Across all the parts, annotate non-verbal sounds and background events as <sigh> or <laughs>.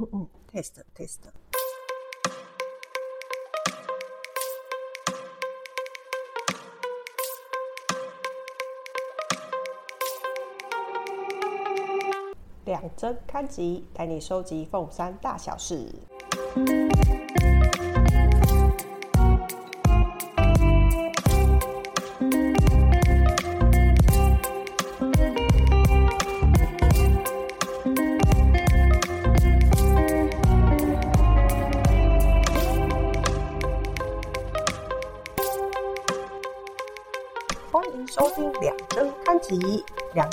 嗯嗯，test test。两针看集带你收集凤山大小事。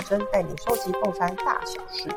集，两针带你收集凤山大小事。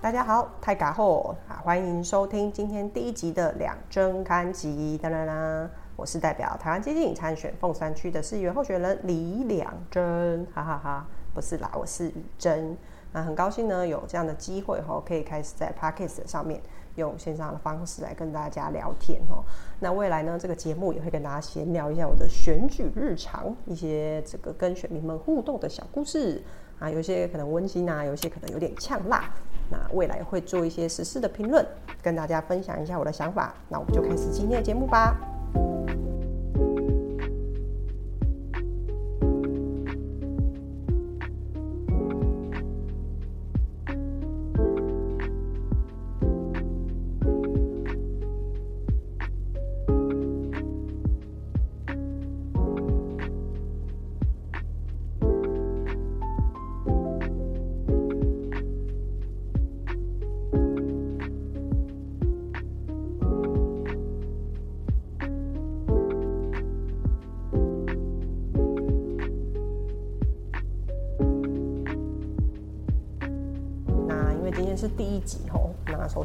大家好，太嘎后啊！欢迎收听今天第一集的两针刊集。当然啦，我是代表台湾基金参选凤山区的市议员候选人李两针，哈哈哈！不是啦，我是雨珍。那很高兴呢，有这样的机会哈，可以开始在 Podcast 上面用线上的方式来跟大家聊天哦。那未来呢，这个节目也会跟大家闲聊一下我的选举日常，一些这个跟选民们互动的小故事啊，有些可能温馨啊，有些可能有点呛辣。那未来会做一些实事的评论，跟大家分享一下我的想法。那我们就开始今天的节目吧。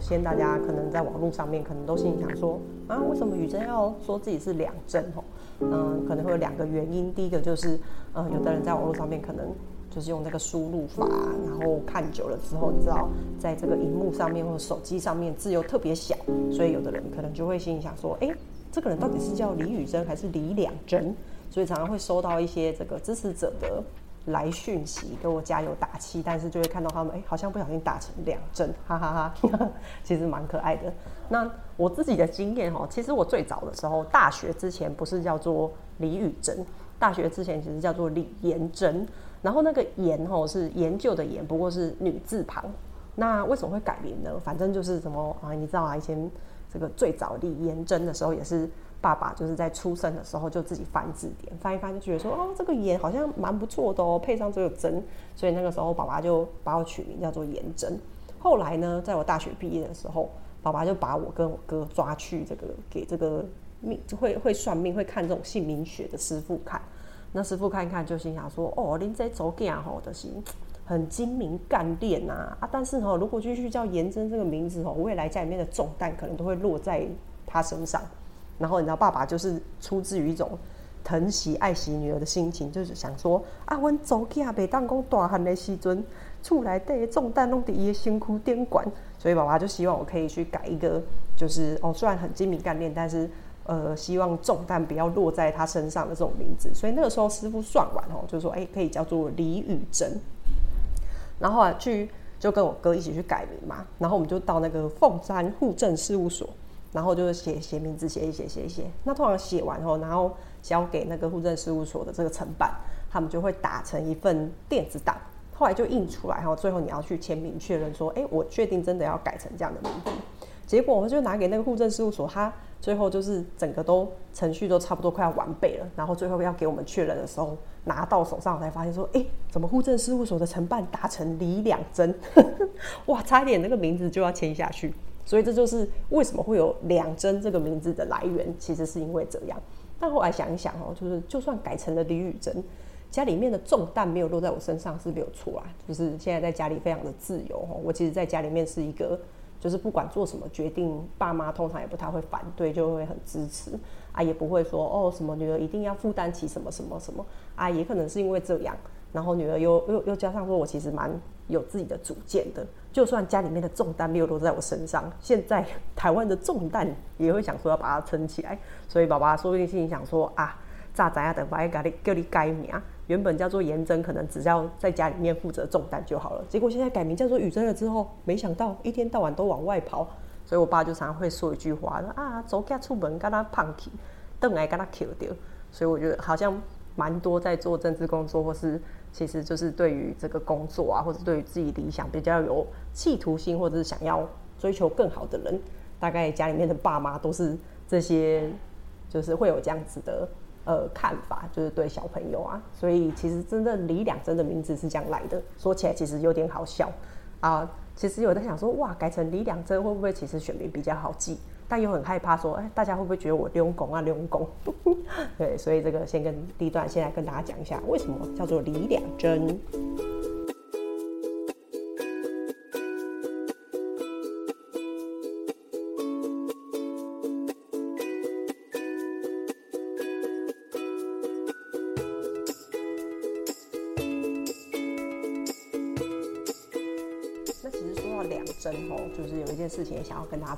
先大家可能在网络上面可能都心里想说啊，为什么雨珍要说自己是两针吼？嗯，可能会有两个原因，第一个就是嗯，有的人在网络上面可能就是用那个输入法，然后看久了之后，你知道在这个荧幕上面或者手机上面字又特别小，所以有的人可能就会心里想说，哎、这个人到底是叫李雨珍还是李两针？所以常常会收到一些这个支持者的来讯息，给我加油打气，但是就会看到他们，哎、好像不小心打成两针，哈哈哈 <laughs> 其实蛮可爱的。那我自己的经验哦，其实我最早的时候，大学之前不是叫做李雨珍，大学之前其实叫做李妍珍，然后那个研哦是研究的研，不过是女字旁。那为什么会改名呢？反正就是什么啊，你知道啊，以前这个最早李妍珍的时候，也是爸爸就是在出生的时候就自己翻字典，翻一翻就觉得说，哦，这个盐好像蛮不错的哦，配上这个针，所以那个时候爸爸就把我取名叫做妍珍。后来呢，在我大学毕业的时候，爸爸就把我跟我哥抓去这个给这个命会会算命、会看这种姓名学的师傅看。那师傅看一看，就心想说：“哦，您这走囝吼，就是很精明干练呐啊！但是哦，如果继续叫颜真这个名字吼，未来家里面的重担可能都会落在他身上。然后你知道，爸爸就是出自于一种疼惜爱惜女儿的心情，就是想说啊，阮走囝袂当讲大汉的时阵，厝内底的重担拢伫伊的身躯顶管，所以爸爸就希望我可以去改一个，就是哦，虽然很精明干练，但是。呃，希望重担不要落在他身上的这种名字，所以那个时候师傅算完哦，就说哎、可以叫做李宇珍。然后啊去就跟我哥一起去改名嘛，然后我们就到那个凤山户政事务所，然后就是写写名字，写一写，写一写。那通常写完后，然后交给那个户政事务所的这个承办，他们就会打成一份电子档，后来就印出来，然后最后你要去签名确认说，哎、我确定真的要改成这样的名字。结果我就拿给那个户政事务所，他最后就是整个都程序都差不多快要完备了，然后最后要给我们确认的时候，拿到手上我才发现说，哎、怎么户政事务所的承办打成李两针？<laughs> 哇，差一点那个名字就要签下去。所以这就是为什么会有两针这个名字的来源，其实是因为这样。但后来想一想哦，就是就算改成了李宇珍，家里面的重担没有落在我身上是没有错啊。就是现在在家里非常的自由哦，我其实在家里面是一个。就是不管做什么决定，爸妈通常也不太会反对，就会很支持啊，也不会说哦什么女儿一定要负担起什么什么什么啊，也可能是因为这样，然后女儿又又又加上说我其实蛮有自己的主见的，就算家里面的重担没有落在我身上，现在台湾的重担也会想说要把它撑起来，所以爸爸说不定心里想说啊，咋怎样的，把你给你叫你改名，原本叫做颜真，可能只要在家里面负责重担就好了。结果现在改名叫做雨真了之后，没想到一天到晚都往外跑，所以我爸就常常会说一句话：说啊，走家出门跟他胖起，邓来跟他 Q 掉。所以我觉得好像蛮多在做政治工作，或是其实就是对于这个工作啊，或者对于自己理想比较有企图心，或者是想要追求更好的人，大概家里面的爸妈都是这些，就是会有这样子的呃看法，就是对小朋友啊。所以其实真的李两真的名字是这样来的，说起来其实有点好笑啊。其实有在想说，哇，改成李两真会不会其实选民比较好记？但又很害怕说，哎，大家会不会觉得我溜拱啊溜拱？<laughs> 对，所以这个先跟第一段，先来跟大家讲一下，为什么叫做李两针。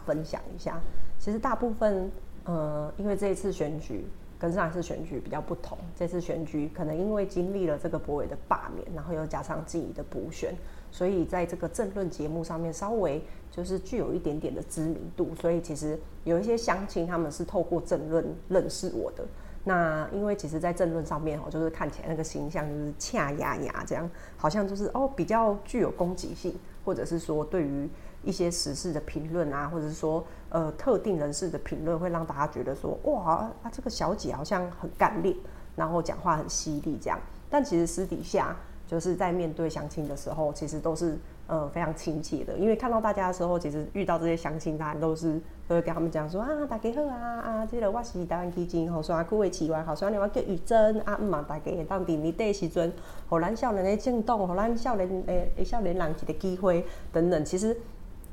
分享一下。其实大部分，呃，因为这一次选举跟上一次选举比较不同，这次选举可能因为经历了这个博伟的罢免，然后又加上自己的补选，所以在这个政论节目上面稍微就是具有一点点的知名度。所以其实有一些乡亲他们是透过政论认识我的。那因为其实，在政论上面哦，就是看起来那个形象就是恰牙牙这样，好像就是哦比较具有攻击性。或者是说，对于一些时事的评论啊，或者是说，呃，特定人士的评论，会让大家觉得说，哇，啊，这个小姐好像很干练，然后讲话很犀利这样。但其实私底下，就是在面对相亲的时候，其实都是。呃，非常亲切的，因为看到大家的时候，其实遇到这些相亲，大家都是都会跟他们讲说啊，大家好啊啊，这个我是台湾基金吼，说啊，各位奇怪，好，说你我叫玉珍啊，唔嘛，大家当伫年底时阵，互咱少年的震动，互咱少年诶，少年人一个机会等等，其实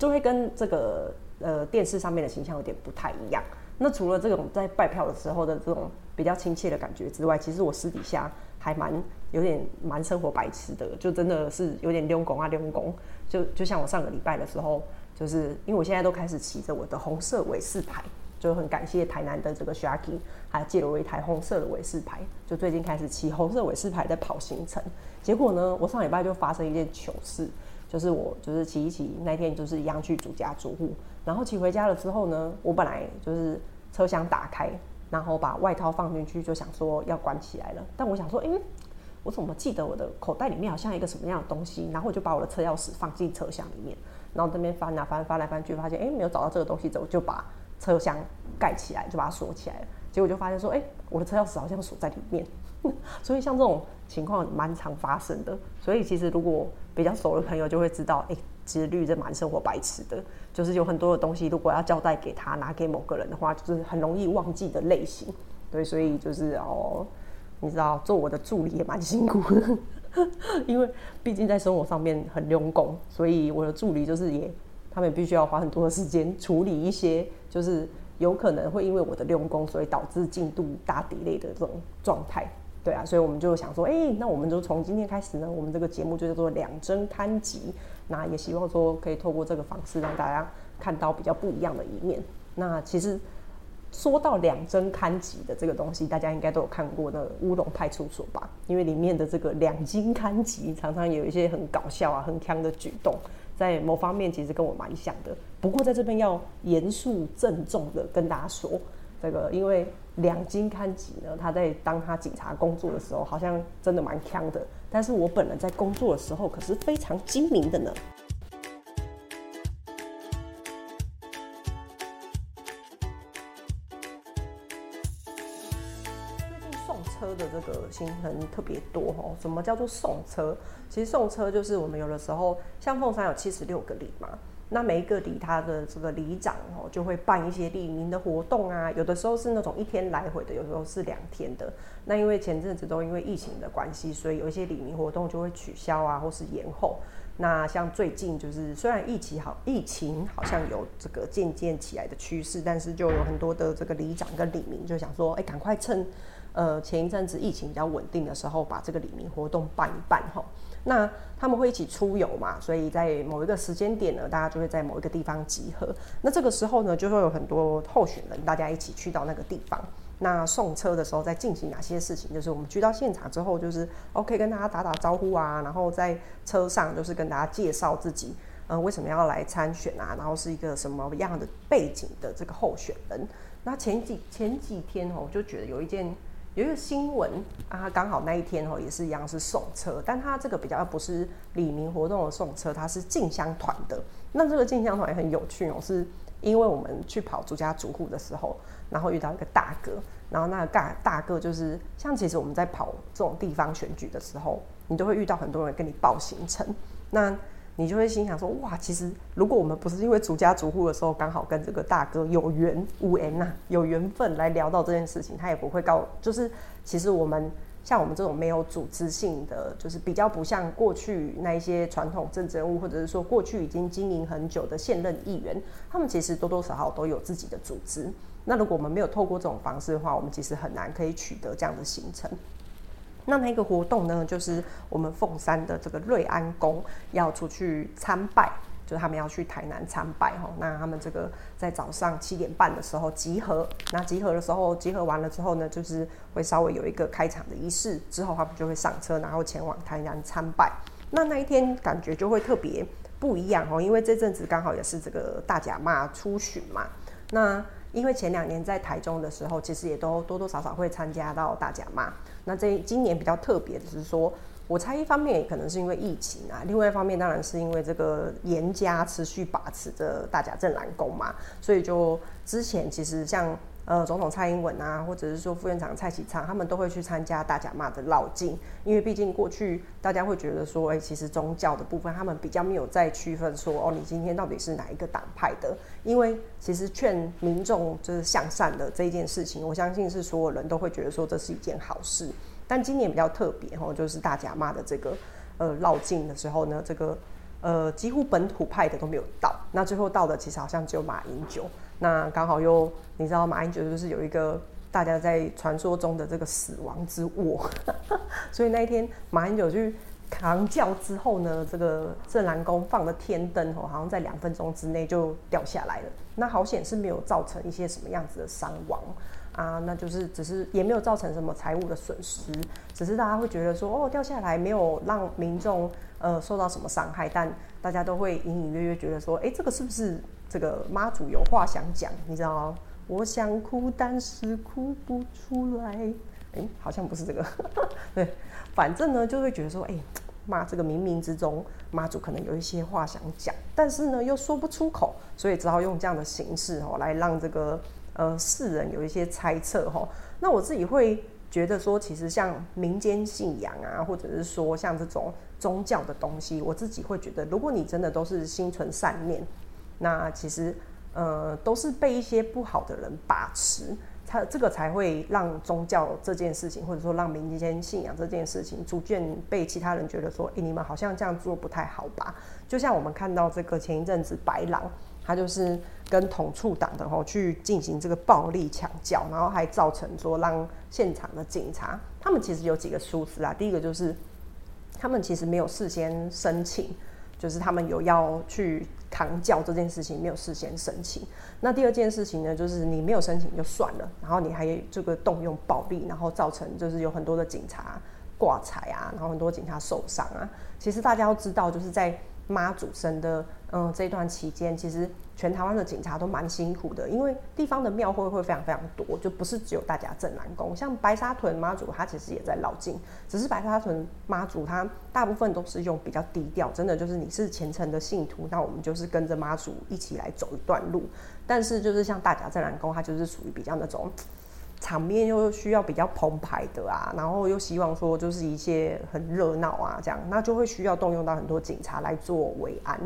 就会跟这个呃电视上面的形象有点不太一样。那除了这种在拜票的时候的这种比较亲切的感觉之外，其实我私底下。还蛮有点蛮生活白痴的，就真的是有点溜工啊溜工，就就像我上个礼拜的时候，就是因为我现在都开始骑着我的红色尾四牌，就很感谢台南的这个 Sharky，还借了我一台红色的尾四牌，就最近开始骑红色尾四牌在跑行程。结果呢，我上礼拜就发生一件糗事，就是我就是骑一骑那天就是一样去主家住户，然后骑回家了之后呢，我本来就是车厢打开。然后把外套放进去，就想说要关起来了。但我想说，哎，我怎么记得我的口袋里面好像一个什么样的东西？然后我就把我的车钥匙放进车厢里面，然后这边翻啊翻，翻来翻去，发现哎没有找到这个东西，之后就把车厢盖起来，就把它锁起来了。结果就发现说，哎，我的车钥匙好像锁在里面。<laughs> 所以像这种情况蛮常发生的。所以其实如果比较熟的朋友就会知道，哎。其实绿这蛮生活白痴的，就是有很多的东西，如果要交代给他拿给某个人的话，就是很容易忘记的类型。对，所以就是哦，你知道做我的助理也蛮辛苦的，<laughs> 因为毕竟在生活上面很用功，所以我的助理就是也他们必须要花很多的时间处理一些，就是有可能会因为我的用功，所以导致进度大底类的这种状态。对啊，所以我们就想说，哎，那我们就从今天开始呢，我们这个节目就叫做两针刊集。那也希望说可以透过这个方式让大家看到比较不一样的一面。那其实说到两针刊集的这个东西，大家应该都有看过那乌龙派出所吧？因为里面的这个两金刊集常常有一些很搞笑啊、很强的举动，在某方面其实跟我蛮像的。不过在这边要严肃郑重的跟大家说。这个，因为两金看吉呢，他在当他警察工作的时候，好像真的蛮强的。但是我本人在工作的时候，可是非常精明的呢。最近送车的这个新闻特别多哦。什么叫做送车？其实送车就是我们有的时候，像凤山有七十六个里嘛。那每一个里，他的这个里长哦，就会办一些利民的活动啊。有的时候是那种一天来回的，有时候是两天的。那因为前阵子都因为疫情的关系，所以有一些利民活动就会取消啊，或是延后。那像最近就是，虽然疫情好，疫情好像有这个渐渐起来的趋势，但是就有很多的这个里长跟里民就想说，哎，赶快趁呃前一阵子疫情比较稳定的时候，把这个里民活动办一办哈。那他们会一起出游嘛？所以在某一个时间点呢，大家就会在某一个地方集合。那这个时候呢，就会有很多候选人，大家一起去到那个地方。那送车的时候在进行哪些事情？就是我们去到现场之后，就是 OK 跟大家打打招呼啊，然后在车上就是跟大家介绍自己，呃，为什么要来参选啊？然后是一个什么样的背景的这个候选人？那前几前几天哦，我就觉得有一件有一个新闻啊，刚好那一天哦也是一样是送车，但他这个比较不是李明活动的送车，它是进香团的。那这个进香团也很有趣哦，是因为我们去跑逐家逐户的时候，然后遇到一个大哥，然后那个大大哥就是像其实我们在跑这种地方选举的时候，你都会遇到很多人跟你报行程，那。你就会心想说，哇，其实如果我们不是因为逐家逐户的时候刚好跟这个大哥有缘无缘呐，有缘分来聊到这件事情，他也不会告，就是其实我们像我们这种没有组织性的，就是比较不像过去那一些传统政治人物，或者是说过去已经经营很久的现任议员，他们其实多多少少都有自己的组织。那如果我们没有透过这种方式的话，我们其实很难可以取得这样的行程。那那个活动呢，就是我们凤山的这个瑞安宫要出去参拜，就是他们要去台南参拜哈。那他们这个在早上七点半的时候集合，那集合的时候集合完了之后呢，就是会稍微有一个开场的仪式，之后他们就会上车，然后前往台南参拜。那那一天感觉就会特别不一样哦，因为这阵子刚好也是这个大甲妈出巡嘛。那因为前两年在台中的时候，其实也都多多少少会参加到大甲妈。那这今年比较特别的是说，我猜一方面也可能是因为疫情啊，另外一方面当然是因为这个严加持续把持着大甲镇澜宫嘛，所以就之前其实像。呃，总统蔡英文啊，或者是说副院长蔡启昌，他们都会去参加大甲妈的绕境，因为毕竟过去大家会觉得说，哎，其实宗教的部分，他们比较没有再区分说，哦，你今天到底是哪一个党派的？因为其实劝民众就是向善的这一件事情，我相信是所有人都会觉得说这是一件好事。但今年比较特别哦，就是大甲妈的这个呃绕境的时候呢，这个呃几乎本土派的都没有到，那最后到的其实好像只有马英九。那刚好又，你知道马英九就是有一个大家在传说中的这个死亡之握，<laughs> 所以那一天马英九去扛轿之后呢，这个镇南宫放的天灯哦，好像在两分钟之内就掉下来了。那好险是没有造成一些什么样子的伤亡啊，那就是只是也没有造成什么财务的损失，只是大家会觉得说哦掉下来没有让民众呃受到什么伤害，但大家都会隐隐约约觉得说，哎，这个是不是？这个妈祖有话想讲，你知道吗？我想哭，但是哭不出来。哎，好像不是这个。<laughs> 对，反正呢，就会觉得说，哎，妈，这个冥冥之中，妈祖可能有一些话想讲，但是呢，又说不出口，所以只好用这样的形式哦，来让这个呃世人有一些猜测哈。那我自己会觉得说，其实像民间信仰啊，或者是说像这种宗教的东西，我自己会觉得，如果你真的都是心存善念。那其实，呃，都是被一些不好的人把持，他这个才会让宗教这件事情，或者说让民间信仰这件事情，逐渐被其他人觉得说，哎，你们好像这样做不太好吧？就像我们看到这个前一阵子白狼，他就是跟统促党的吼去进行这个暴力抢教，然后还造成说让现场的警察，他们其实有几个疏失啊。第一个就是他们其实没有事先申请，就是他们有要去。扛教这件事情没有事先申请，那第二件事情呢，就是你没有申请就算了，然后你还这个动用暴力，然后造成就是有很多的警察挂彩啊，然后很多警察受伤啊。其实大家要知道，就是在妈祖生的嗯这段期间，其实。全台湾的警察都蛮辛苦的，因为地方的庙会会非常非常多，就不是只有大家镇南宫，像白沙屯妈祖，他其实也在绕境，只是白沙屯妈祖他大部分都是用比较低调，真的就是你是虔诚的信徒，那我们就是跟着妈祖一起来走一段路。但是就是像大甲镇南宫，它就是属于比较那种场面又需要比较澎湃的啊，然后又希望说就是一些很热闹啊这样，那就会需要动用到很多警察来做维安。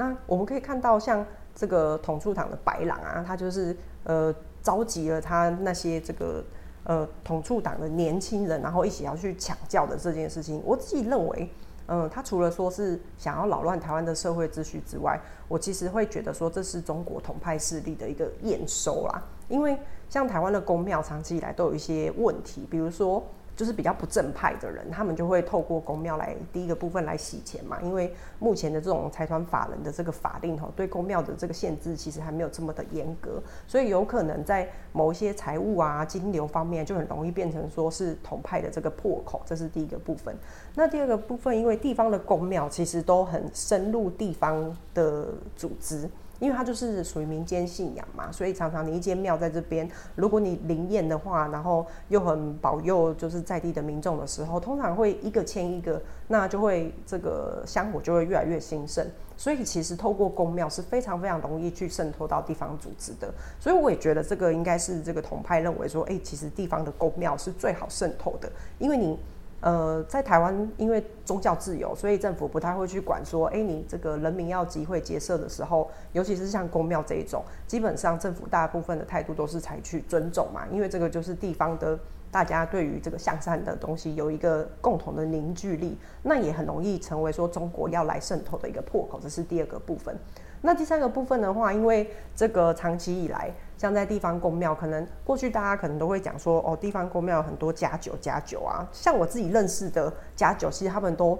那我们可以看到像。这个统促党的白狼啊，他就是呃召集了他那些这个呃统促党的年轻人，然后一起要去抢教的这件事情。我自己认为，嗯，他除了说是想要扰乱台湾的社会秩序之外，我其实会觉得说这是中国统派势力的一个验收啦。因为像台湾的公庙长期以来都有一些问题，比如说就是比较不正派的人，他们就会透过公庙来第一个部分来洗钱嘛。因为目前的这种财团法人的这个法令吼，对公庙的这个限制其实还没有这么的严格，所以有可能在某一些财务啊、金流方面就很容易变成说是统派的这个破口。这是第一个部分。那第二个部分，因为地方的公庙其实都很深入地方的组织。因为它就是属于民间信仰嘛，所以常常你一间庙在这边，如果你灵验的话，然后又很保佑就是在地的民众的时候，通常会一个牵一个，那就会这个香火就会越来越兴盛。所以其实透过公庙是非常非常容易去渗透到地方组织的。所以我也觉得这个应该是这个统派认为说，哎，其实地方的公庙是最好渗透的，因为你。呃，在台湾，因为宗教自由，所以政府不太会去管说，哎，你这个人民要集会结社的时候，尤其是像公庙这一种，基本上政府大部分的态度都是采取尊重嘛，因为这个就是地方的大家对于这个向善的东西有一个共同的凝聚力，那也很容易成为说中国要来渗透的一个破口，这是第二个部分。那第三个部分的话，因为这个长期以来，像在地方公庙，可能过去大家可能都会讲说，哦，地方公庙有很多家酒家酒啊。像我自己认识的家酒，其实他们都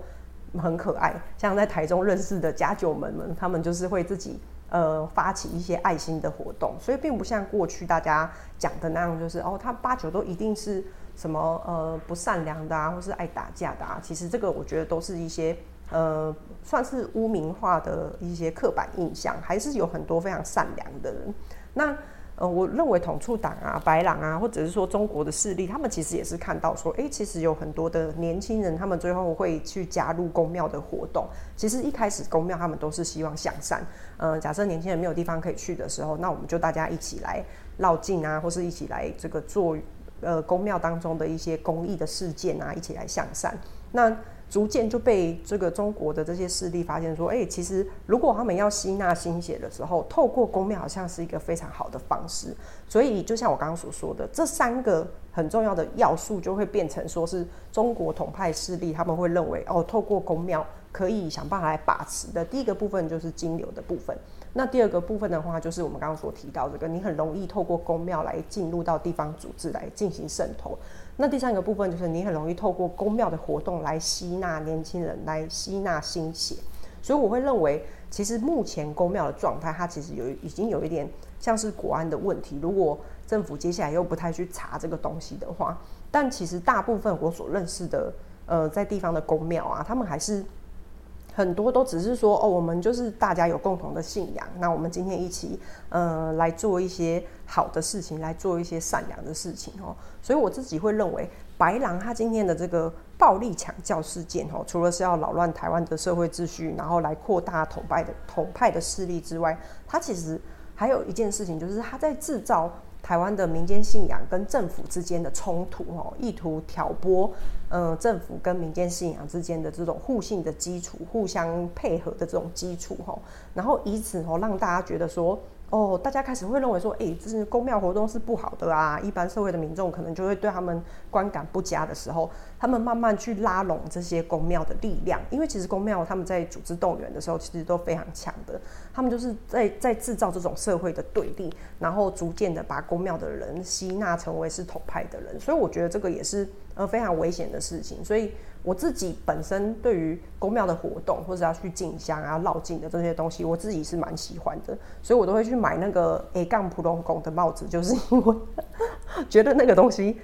很可爱。像在台中认识的家酒们们，他们就是会自己呃发起一些爱心的活动，所以并不像过去大家讲的那样，就是哦，他八九都一定是什么呃不善良的啊，或是爱打架的啊。其实这个我觉得都是一些。呃，算是污名化的一些刻板印象，还是有很多非常善良的人。那呃，我认为统促党啊、白狼啊，或者是说中国的势力，他们其实也是看到说，哎，其实有很多的年轻人，他们最后会去加入公庙的活动。其实一开始公庙他们都是希望向善。呃，假设年轻人没有地方可以去的时候，那我们就大家一起来绕境啊，或是一起来这个做呃公庙当中的一些公益的事件啊，一起来向善。那逐渐就被这个中国的这些势力发现说，哎，其实如果他们要吸纳心血的时候，透过公庙好像是一个非常好的方式。所以就像我刚刚所说的，这三个很重要的要素就会变成说是中国统派势力他们会认为，哦，透过公庙可以想办法来把持的。第一个部分就是金流的部分。那第二个部分的话，就是我们刚刚所提到这个，你很容易透过公庙来进入到地方组织来进行渗透。那第三个部分就是你很容易透过宫庙的活动来吸纳年轻人，来吸纳新血。所以我会认为，其实目前宫庙的状态，它其实有已经有一点像是国安的问题。如果政府接下来又不太去查这个东西的话，但其实大部分我所认识的，呃，在地方的宫庙啊，他们还是。很多都只是说哦，我们就是大家有共同的信仰，那我们今天一起，呃，来做一些好的事情，来做一些善良的事情哦。所以我自己会认为，白狼他今天的这个暴力抢教事件哦，除了是要扰乱台湾的社会秩序，然后来扩大统派的统派的势力之外，他其实还有一件事情，就是他在制造。台湾的民间信仰跟政府之间的冲突，哦，意图挑拨，嗯，政府跟民间信仰之间的这种互信的基础，互相配合的这种基础，吼，然后以此哦，让大家觉得说。哦，大家开始会认为说，哎，这是公庙活动是不好的啊。一般社会的民众可能就会对他们观感不佳的时候，他们慢慢去拉拢这些公庙的力量，因为其实公庙他们在组织动员的时候，其实都非常强的。他们就是在在制造这种社会的对立，然后逐渐的把公庙的人吸纳成为是统派的人。所以我觉得这个也是呃非常危险的事情。所以。我自己本身对于公庙的活动，或者要去进香啊、绕境的这些东西，我自己是蛮喜欢的，所以我都会去买那个 A 杠普隆宫的帽子，就是因为 <laughs> 觉得那个东西，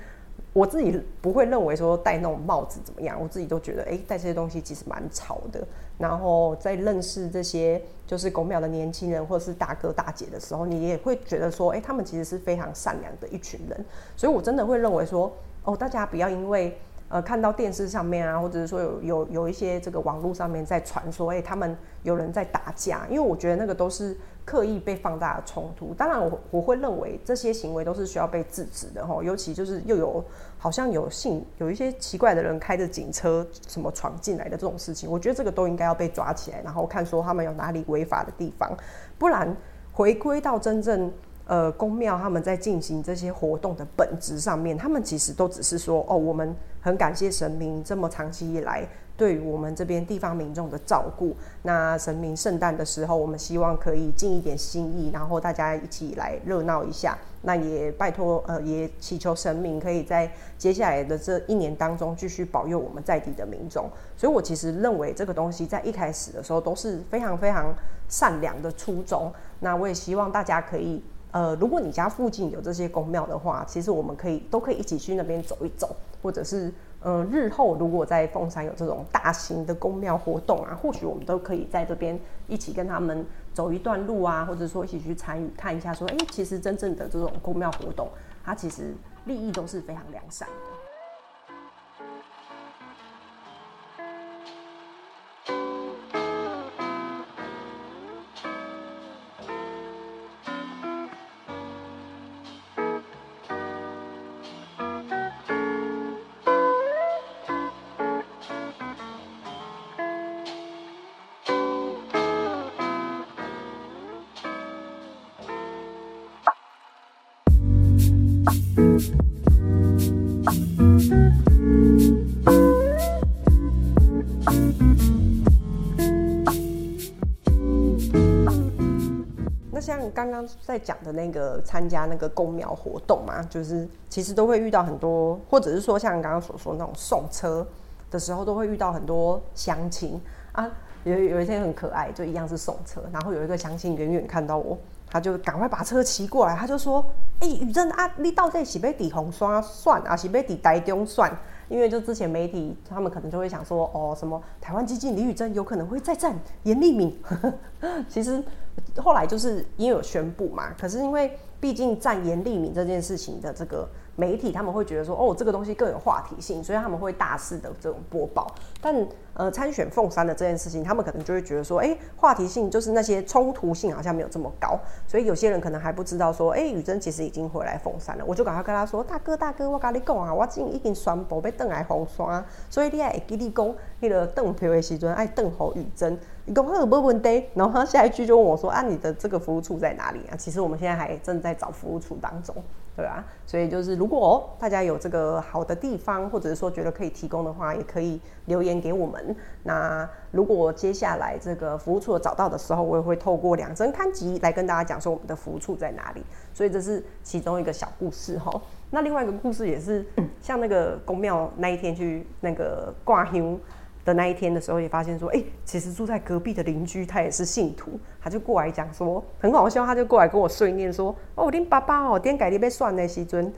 我自己不会认为说戴那种帽子怎么样，我自己都觉得哎，戴这些东西其实蛮潮的。然后在认识这些就是公庙的年轻人或者是大哥大姐的时候，你也会觉得说，哎，他们其实是非常善良的一群人。所以我真的会认为说，哦，大家不要因为。呃，看到电视上面啊，或者是说有有有一些这个网络上面在传说，哎，他们有人在打架，因为我觉得那个都是刻意被放大的冲突。当然，我我会认为这些行为都是需要被制止的哈。尤其就是又有好像有性有一些奇怪的人开着警车什么闯进来的这种事情，我觉得这个都应该要被抓起来，然后看说他们有哪里违法的地方，不然回归到真正。呃，公庙他们在进行这些活动的本质上面，他们其实都只是说，哦，我们很感谢神明这么长期以来对于我们这边地方民众的照顾。那神明圣诞的时候，我们希望可以尽一点心意，然后大家一起来热闹一下。那也拜托，呃，也祈求神明可以在接下来的这一年当中继续保佑我们在地的民众。所以我其实认为这个东西在一开始的时候都是非常非常善良的初衷。那我也希望大家可以，呃，如果你家附近有这些公庙的话，其实我们可以都可以一起去那边走一走，或者是，嗯，日后如果在凤山有这种大型的公庙活动啊，或许我们都可以在这边一起跟他们。走一段路啊，或者说一起去参与看一下，说，哎，其实真正的这种公庙活动，它其实利益都是非常良善的。刚刚在讲的那个参加那个公庙活动嘛，就是其实都会遇到很多，或者是说像刚刚所说那种送车的时候，都会遇到很多乡亲啊。有有一天很可爱，就一样是送车，然后有一个乡亲远远看到我，他就赶快把车骑过来，他就说：“哎，宇正啊，你到底是被抵红刷算啊，是被抵台中算？”因为就之前媒体他们可能就会想说：“哦，什么台湾基金李宇珍有可能会再战严立敏。<laughs> ”其实。后来就是因为有宣布嘛，可是因为毕竟战严立敏这件事情的这个。媒体他们会觉得说，哦，这个东西更有话题性，所以他们会大肆的这种播报。但呃，参选凤山的这件事情，他们可能就会觉得说，哎，话题性就是那些冲突性好像没有这么高，所以有些人可能还不知道说，哎，雨珍其实已经回来凤山了。我就赶快跟他说，大哥大哥，我跟你讲啊，我今已经宣布要登来凤山，所以你爱记你讲那个登票的时阵爱登好雨珍，你讲好没问题。然后他下一句就问我说，啊，你的这个服务处在哪里啊？其实我们现在还正在找服务处当中。对啊，所以就是如果大家有这个好的地方，或者是说觉得可以提供的话，也可以留言给我们。那如果接下来这个服务处找到的时候，我也会透过两针刊集来跟大家讲说我们的服务处在哪里。所以这是其中一个小故事哈。那另外一个故事也是像那个公庙那一天去那个挂香。的那一天的时候，也发现说，哎，其实住在隔壁的邻居他也是信徒，他就过来讲说，很好笑，他就过来跟我碎念说，哦，恁爸爸哦，点解你要算的时阵，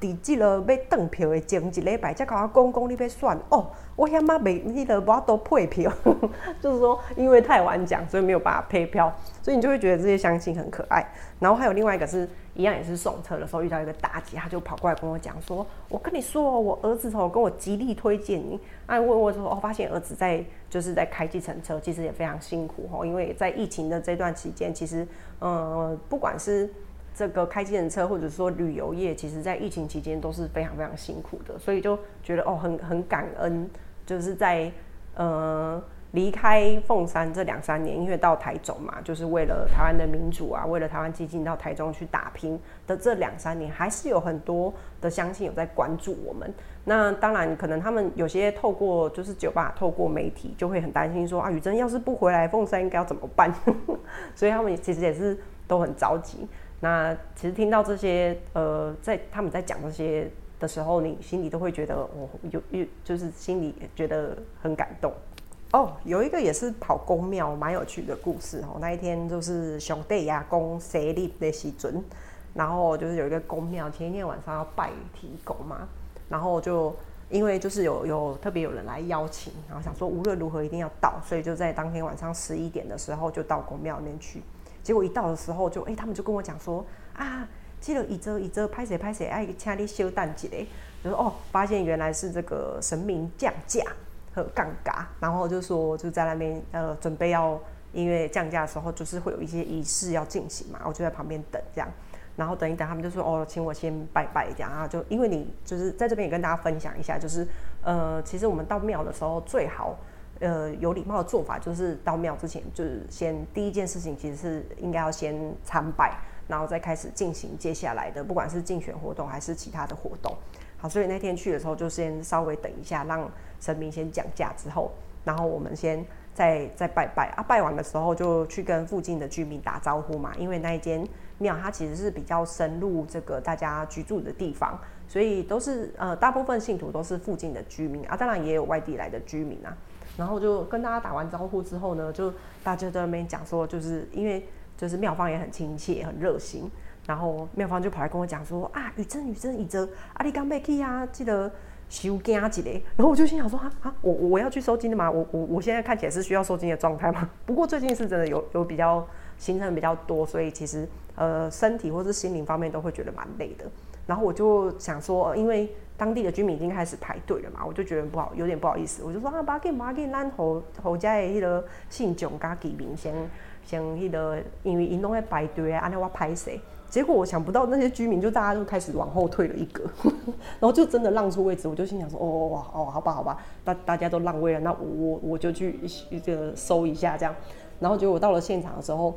伫即个要登票的前一礼拜，才甲我讲讲你要算哦，我遐妈没迄个无都配票，<laughs> 就是说因为太晚讲，所以没有办法配票，所以你就会觉得这些乡亲很可爱。然后还有另外一个是。一样也是送车的时候遇到一个大姐，他就跑过来跟我讲说：“我跟你说，我儿子哦跟我极力推荐你。”哎，问我说：“哦，发现儿子在就是在开计程车，其实也非常辛苦哦，因为在疫情的这段期间，其实呃不管是这个开计程车或者说旅游业，其实在疫情期间都是非常非常辛苦的，所以就觉得哦很很感恩，就是在呃。”离开凤山这两三年，因为到台中嘛，就是为了台湾的民主啊，为了台湾基金到台中去打拼的这两三年，还是有很多的乡亲有在关注我们。那当然，可能他们有些透过就是酒吧，透过媒体，就会很担心说啊，雨珍要是不回来，凤山应该要怎么办？<laughs> 所以他们其实也是都很着急。那其实听到这些，呃，在他们在讲这些的时候，你心里都会觉得，我有有就是心里觉得很感动。哦，有一个也是跑公庙，蛮有趣的故事哦。那一天就是兄弟呀公生日的时准，然后就是有一个公庙，前一天晚上要拜提公嘛，然后就因为就是有有特别有人来邀请，然后想说无论如何一定要到，所以就在当天晚上十一点的时候就到公庙里面去。结果一到的时候，就哎他们就跟我讲说啊，记得一周一周拍谁拍谁，哎请你休蛋几嘞，就说哦，发现原来是这个神明降价。和杠杆，然后就说就在那边呃准备要音乐降价的时候，就是会有一些仪式要进行嘛，我就在旁边等这样，然后等一等，他们就说哦，请我先拜拜这样啊，就因为你就是在这边也跟大家分享一下，就是呃其实我们到庙的时候最好呃有礼貌的做法，就是到庙之前就是先第一件事情其实是应该要先参拜，然后再开始进行接下来的不管是竞选活动还是其他的活动。好，所以那天去的时候就先稍微等一下，让神明先讲价之后，然后我们先再再拜拜啊。拜完的时候就去跟附近的居民打招呼嘛，因为那一间庙它其实是比较深入这个大家居住的地方，所以都是呃大部分信徒都是附近的居民啊，当然也有外地来的居民啊。然后就跟大家打完招呼之后呢，就大家在那边讲说，就是因为就是妙方也很亲切、很热心。然后妙方就跑来跟我讲说啊，雨珍雨珍雨珍，阿里刚被去啊，记得收金啊之类。然后我就心想说啊啊，我我要去收金的吗？我我我现在看起来是需要收金的状态吗？<laughs> 不过最近是真的有有比较行程比较多，所以其实呃身体或是心灵方面都会觉得蛮累的。然后我就想说，因为当地的居民已经开始排队了嘛，我就觉得不好，有点不好意思。我就说啊，把给把给咱侯侯家的迄个姓蒋加居民先像迄个，因为因拢在排队啊，安尼我拍谁？结果我想不到那些居民就大家都开始往后退了一格，<laughs> 然后就真的让出位置，我就心想说哦哇哦好吧好吧，大大家都让位了，那我我就去这个收一下这样，然后结果到了现场的时候，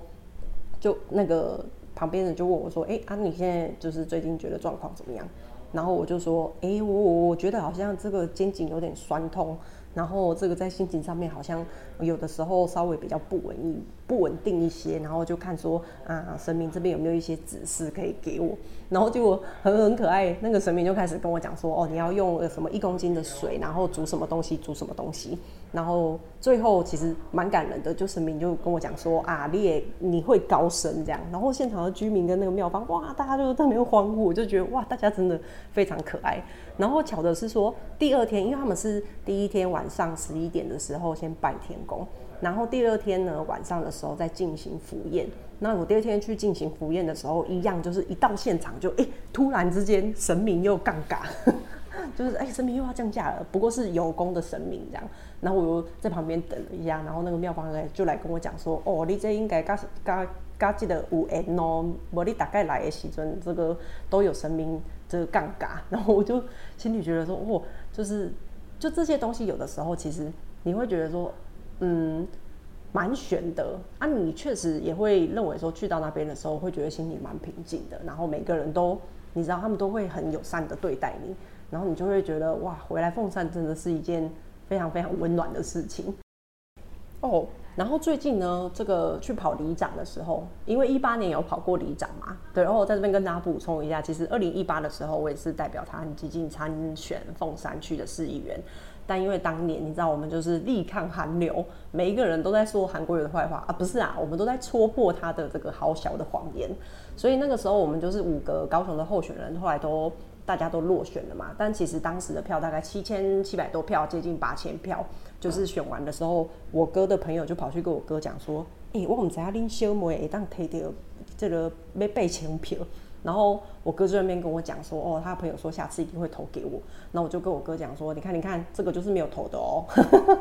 就那个旁边人就问我说，哎啊你现在就是最近觉得状况怎么样？然后我就说，哎我我觉得好像这个肩颈有点酸痛。然后这个在心情上面好像有的时候稍微比较不稳一不稳定一些，然后就看说啊神明这边有没有一些指示可以给我，然后就很很可爱，那个神明就开始跟我讲说哦你要用什么一公斤的水，然后煮什么东西煮什么东西，然后最后其实蛮感人的，就神明就跟我讲说啊你也你会高升这样，然后现场的居民跟那个庙方哇大家就在那边欢呼，我就觉得哇大家真的非常可爱。然后巧的是说，第二天，因为他们是第一天晚上十一点的时候先拜天公，然后第二天呢晚上的时候再进行福宴。那我第二天去进行福宴的时候，一样就是一到现场就哎，突然之间神明又尴尬，<laughs> 就是哎神明又要降价了，不过是有功的神明这样。然后我又在旁边等了一下，然后那个庙方来就来跟我讲说，哦，你这应该加加加记得有缘哦，无你大概来的时阵，这个都有神明。这个杠杆，<laughs> 然后我就心里觉得说，哦，就是就这些东西，有的时候其实你会觉得说，嗯，蛮悬的啊。你确实也会认为说，去到那边的时候，会觉得心里蛮平静的。然后每个人都，你知道，他们都会很友善的对待你，然后你就会觉得，哇，回来凤山真的是一件非常非常温暖的事情。哦。然后最近呢，这个去跑里长的时候，因为一八年有跑过里长嘛，对。然后我在这边跟大家补充一下，其实二零一八的时候，我也是代表他很激进参选凤山区的市议员，但因为当年你知道，我们就是力抗韩流，每一个人都在说韩国人的坏话啊，不是啊，我们都在戳破他的这个好小的谎言，所以那个时候我们就是五个高雄的候选人，后来都大家都落选了嘛，但其实当时的票大概七千七百多票，接近八千票。就是选完的时候，我哥的朋友就跑去跟我哥讲说：“哎，我们知阿恁小妹会当摕到这个要八千票。”然后我哥在那边跟我讲说：“哦，他朋友说下次一定会投给我。”那我就跟我哥讲说：“你看，你看，这个就是没有投的哦。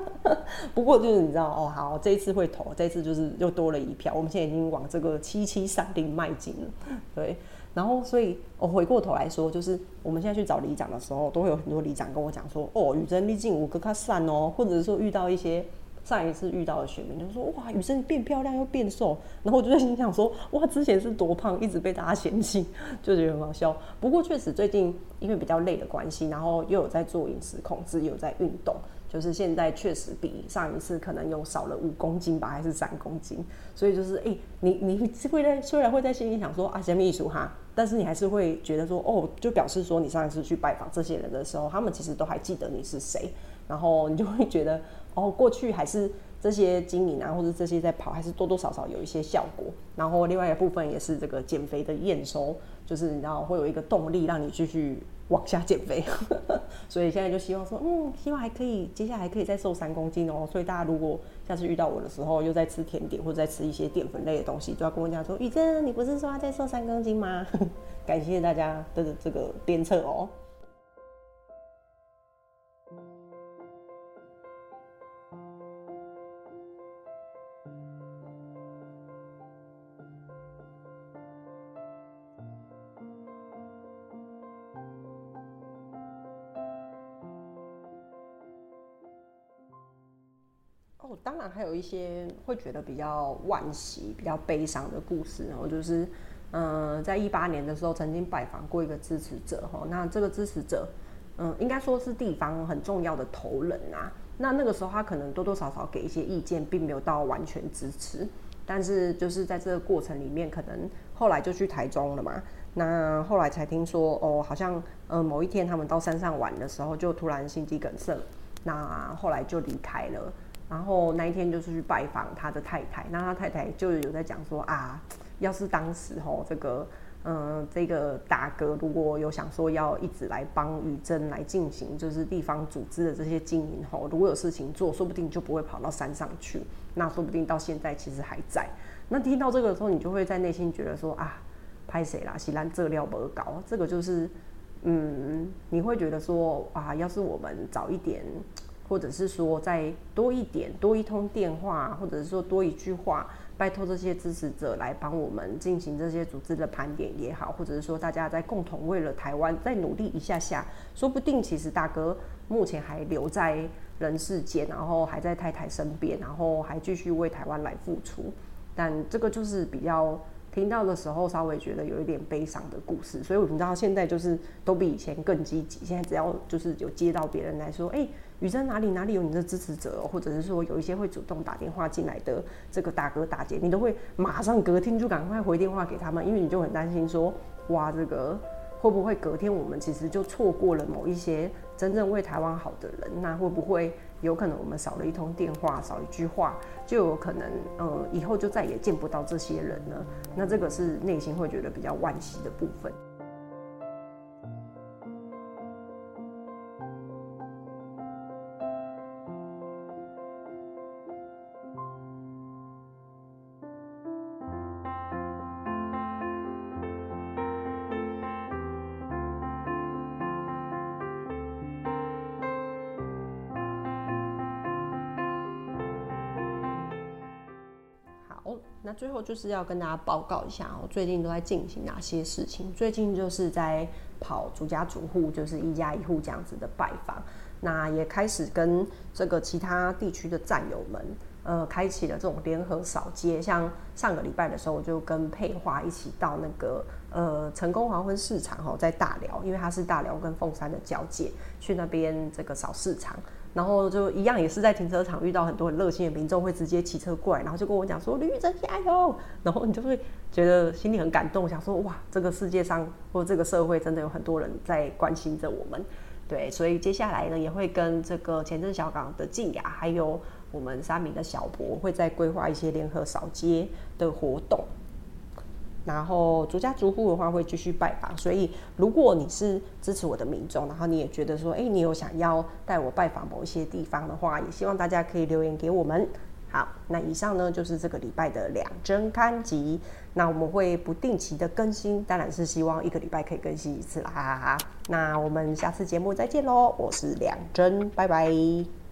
<laughs> 不过就是你知道哦，好，这一次会投，这一次就是又多了一票。我们现在已经往这个七七三零迈进了，对。”然后，所以我回过头来说，就是我们现在去找里长的时候，都会有很多里长跟我讲说：“哦，雨珍毕竟五个卡散哦，或者是说遇到一些上一次遇到的选民，就说哇，雨珍变漂亮又变瘦。”然后我就在心想说：“哇，之前是多胖，一直被大家嫌弃，<laughs> 就觉得很好笑。”不过确实最近因为比较累的关系，然后又有在做饮食控制，又有在运动。就是现在确实比上一次可能有少了五公斤吧，还是三公斤，所以就是哎，你你会在虽然会在心里想说啊，什么艺术哈，但是你还是会觉得说哦，就表示说你上一次去拜访这些人的时候，他们其实都还记得你是谁，然后你就会觉得哦，过去还是这些经营啊，或者这些在跑，还是多多少少有一些效果。然后另外一部分也是这个减肥的验收，就是你知道会有一个动力让你继续。往下减肥，<laughs> 所以现在就希望说，嗯，希望还可以，接下来可以再瘦三公斤哦。所以大家如果下次遇到我的时候，又在吃甜点或者在吃一些淀粉类的东西，都要跟我讲说，雨珍，你不是说要再瘦三公斤吗？<laughs> 感谢大家的这个鞭策哦。当然还有一些会觉得比较惋惜、比较悲伤的故事。然后就是，嗯，在一八年的时候，曾经拜访过一个支持者哈。那这个支持者，嗯，应该说是地方很重要的头人啊。那那个时候他可能多多少少给一些意见，并没有到完全支持。但是就是在这个过程里面，可能后来就去台中了嘛。那后来才听说，哦，好像呃某一天他们到山上玩的时候，就突然心肌梗塞。那后来就离开了。然后那一天就是去拜访他的太太。那他太太就有在讲说啊，要是当时吼这个。嗯，这个大哥如果有想说要一直来帮宇珍来进行，就是地方组织的这些经营吼，如果有事情做，说不定就不会跑到山上去。那说不定到现在其实还在。那听到这个的时候，你就会在内心觉得说啊，拍谁啦？西兰这料不高，这个就是，嗯，你会觉得说啊，要是我们早一点，或者是说再多一点，多一通电话，或者是说多一句话。拜托这些支持者来帮我们进行这些组织的盘点也好，或者是说大家在共同为了台湾再努力一下下，说不定其实大哥目前还留在人世间，然后还在太太身边，然后还继续为台湾来付出。但这个就是比较听到的时候稍微觉得有一点悲伤的故事，所以我们知道现在就是都比以前更积极。现在只要就是有接到别人来说，哎。雨珍哪里哪里有你的支持者，或者是说有一些会主动打电话进来的这个大哥大姐，你都会马上隔天就赶快回电话给他们，因为你就很担心说，哇，这个会不会隔天我们其实就错过了某一些真正为台湾好的人？那会不会有可能我们少了一通电话，少一句话，就有可能呃以后就再也见不到这些人呢？那这个是内心会觉得比较惋惜的部分。就是要跟大家报告一下，我最近都在进行哪些事情。最近就是在跑逐家逐户，就是一家一户这样子的拜访。那也开始跟这个其他地区的战友们，呃，开启了这种联合扫街。像上个礼拜的时候，我就跟佩华一起到那个呃成功黄昏市场哈，在大寮，因为它是大寮跟凤山的交界，去那边这个扫市场。然后就一样，也是在停车场遇到很多很热心的民众，会直接骑车过来，然后就跟我讲说：“吕玉珍加油！”然后你就会觉得心里很感动，想说：“哇，这个世界上或这个社会真的有很多人在关心着我们。”对，所以接下来呢，也会跟这个前镇小港的静雅，还有我们三明的小博，会再规划一些联合扫街的活动。然后逐家逐户的话会继续拜访，所以如果你是支持我的民众，然后你也觉得说，哎，你有想要带我拜访某一些地方的话，也希望大家可以留言给我们。好，那以上呢就是这个礼拜的两针刊集，那我们会不定期的更新，当然是希望一个礼拜可以更新一次啦。那我们下次节目再见喽，我是两针，拜拜。